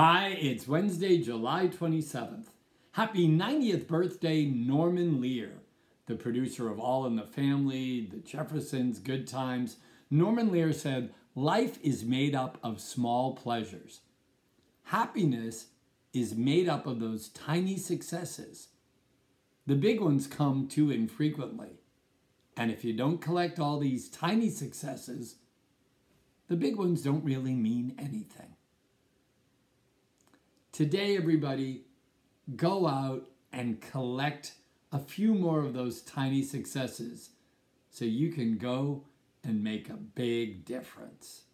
Hi, it's Wednesday, July 27th. Happy 90th birthday, Norman Lear, the producer of All in the Family, The Jeffersons, Good Times. Norman Lear said, Life is made up of small pleasures. Happiness is made up of those tiny successes. The big ones come too infrequently. And if you don't collect all these tiny successes, the big ones don't really mean anything. Today, everybody, go out and collect a few more of those tiny successes so you can go and make a big difference.